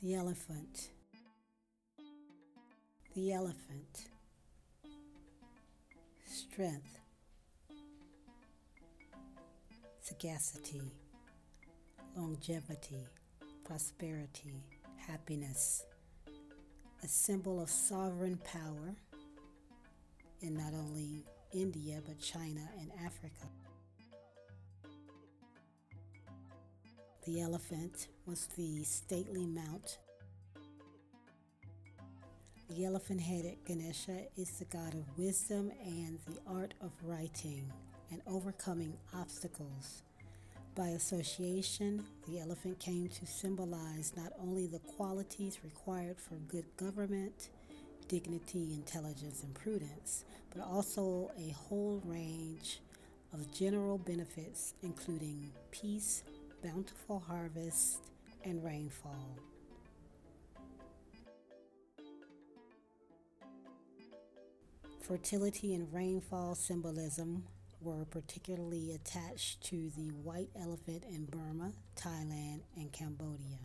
The elephant. The elephant. Strength. Sagacity. Longevity. Prosperity. Happiness. A symbol of sovereign power in not only India but China and Africa. The elephant was the stately mount. The elephant headed Ganesha is the god of wisdom and the art of writing and overcoming obstacles. By association, the elephant came to symbolize not only the qualities required for good government, dignity, intelligence, and prudence, but also a whole range of general benefits, including peace, bountiful harvest, and rainfall. Fertility and rainfall symbolism were particularly attached to the white elephant in Burma, Thailand, and Cambodia.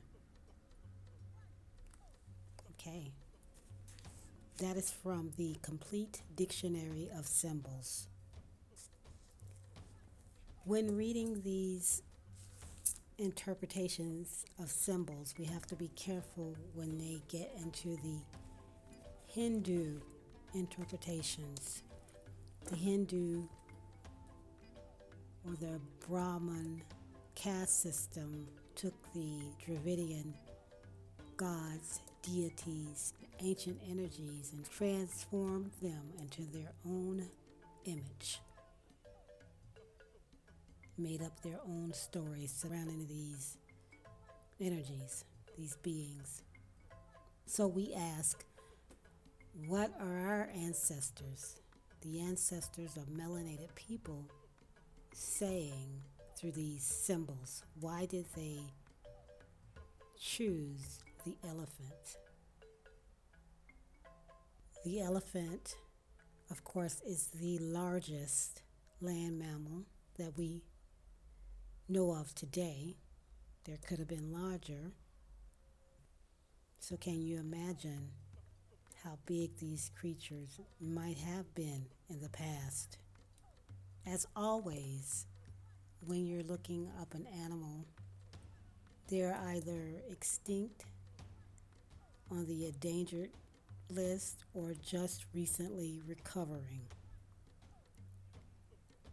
Okay. That is from the Complete Dictionary of Symbols. When reading these interpretations of symbols, we have to be careful when they get into the Hindu interpretations. The Hindu or the Brahman caste system took the Dravidian gods, deities, ancient energies, and transformed them into their own image made up their own stories surrounding these energies, these beings. So we ask, what are our ancestors, the ancestors of melanated people, saying through these symbols? Why did they choose the elephant? The elephant, of course, is the largest land mammal that we know of today. There could have been larger. So, can you imagine how big these creatures might have been in the past? As always, when you're looking up an animal, they're either extinct on the endangered list or just recently recovering.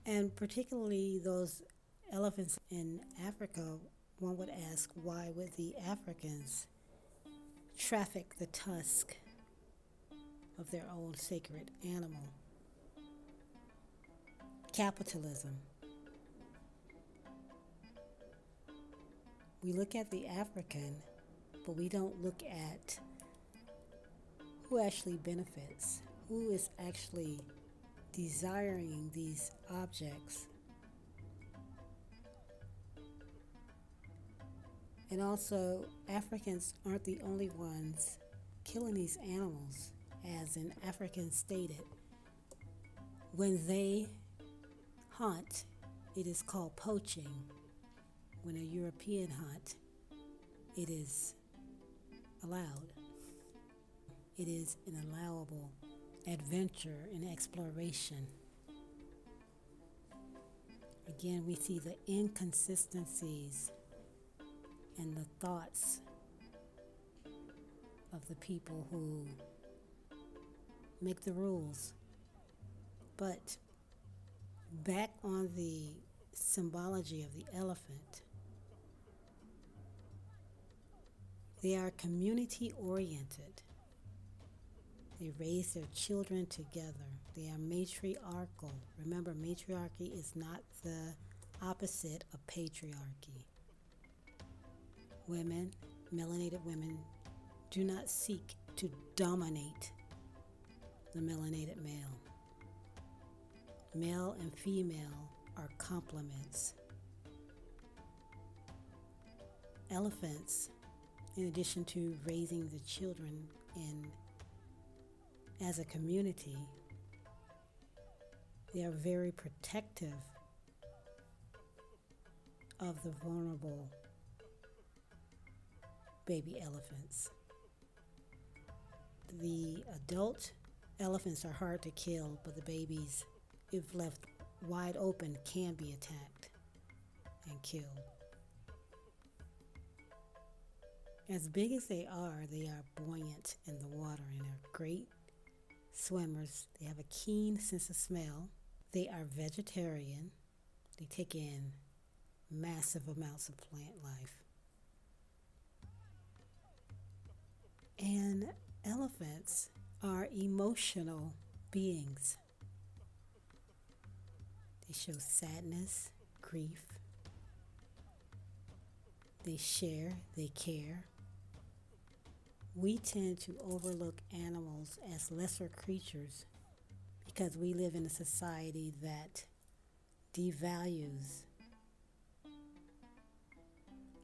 And particularly those elephants in Africa, one would ask why would the Africans traffic the tusk of their own sacred animal? Capitalism. We look at the African, but we don't look at who actually benefits, who is actually desiring these objects And also, Africans aren't the only ones killing these animals, as an African stated. When they hunt, it is called poaching. When a European hunt, it is allowed. It is an allowable adventure and exploration. Again, we see the inconsistencies and the thoughts of the people who make the rules. But back on the symbology of the elephant, they are community oriented. They raise their children together. They are matriarchal. Remember, matriarchy is not the opposite of patriarchy women, melanated women, do not seek to dominate the melanated male. Male and female are complements. Elephants, in addition to raising the children in as a community, they are very protective of the vulnerable baby elephants. The adult elephants are hard to kill, but the babies, if left wide open, can be attacked and killed. As big as they are, they are buoyant in the water and are great swimmers. They have a keen sense of smell. They are vegetarian. They take in massive amounts of plant life. Elephants are emotional beings. They show sadness, grief. They share, they care. We tend to overlook animals as lesser creatures because we live in a society that devalues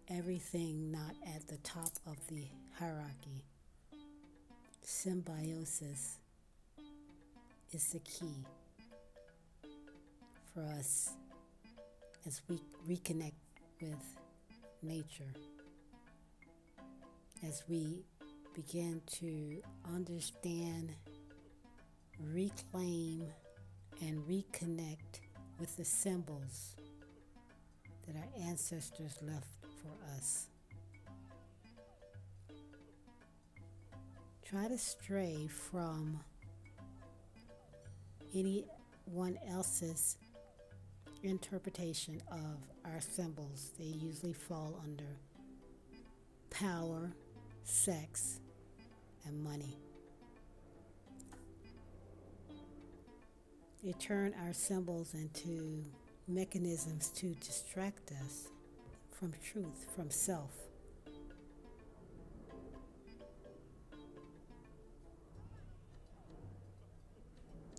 everything not at the top of the hierarchy. Symbiosis is the key for us as we reconnect with nature, as we begin to understand, reclaim, and reconnect with the symbols that our ancestors left for us. Try to stray from anyone else's interpretation of our symbols. They usually fall under power, sex, and money. They turn our symbols into mechanisms to distract us from truth, from self.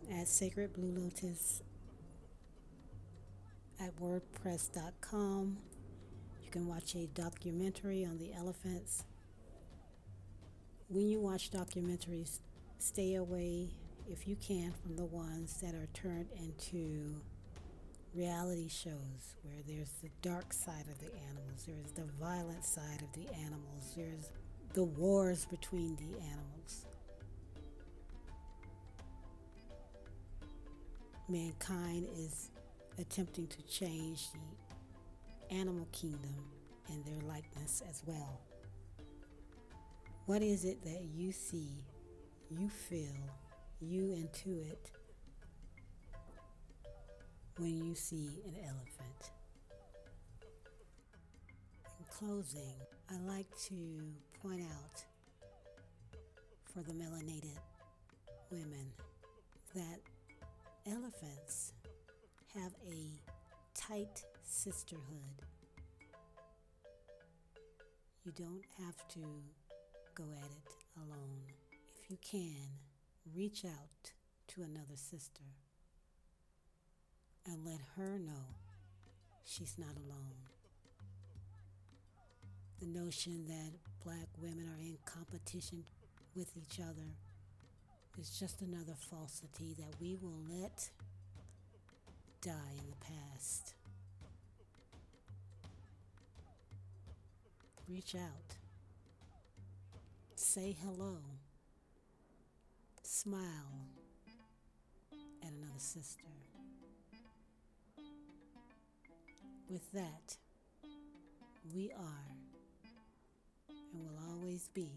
At Sacred Blue Lotus at WordPress.com. You can watch a documentary on the elephants. When you watch documentaries, stay away, if you can, from the ones that are turned into reality shows where there's the dark side of the animals, there's the violent side of the animals, there's the wars between the animals. Mankind is attempting to change the animal kingdom and their likeness as well. What is it that you see, you feel, you intuit when you see an elephant? In closing, I like to point out for the melanated women that have a tight sisterhood. You don't have to go at it alone. If you can, reach out to another sister and let her know she's not alone. The notion that black women are in competition with each other is just another falsity that we will let die in the past. Reach out. Say hello. Smile at another sister. With that, we are and will always be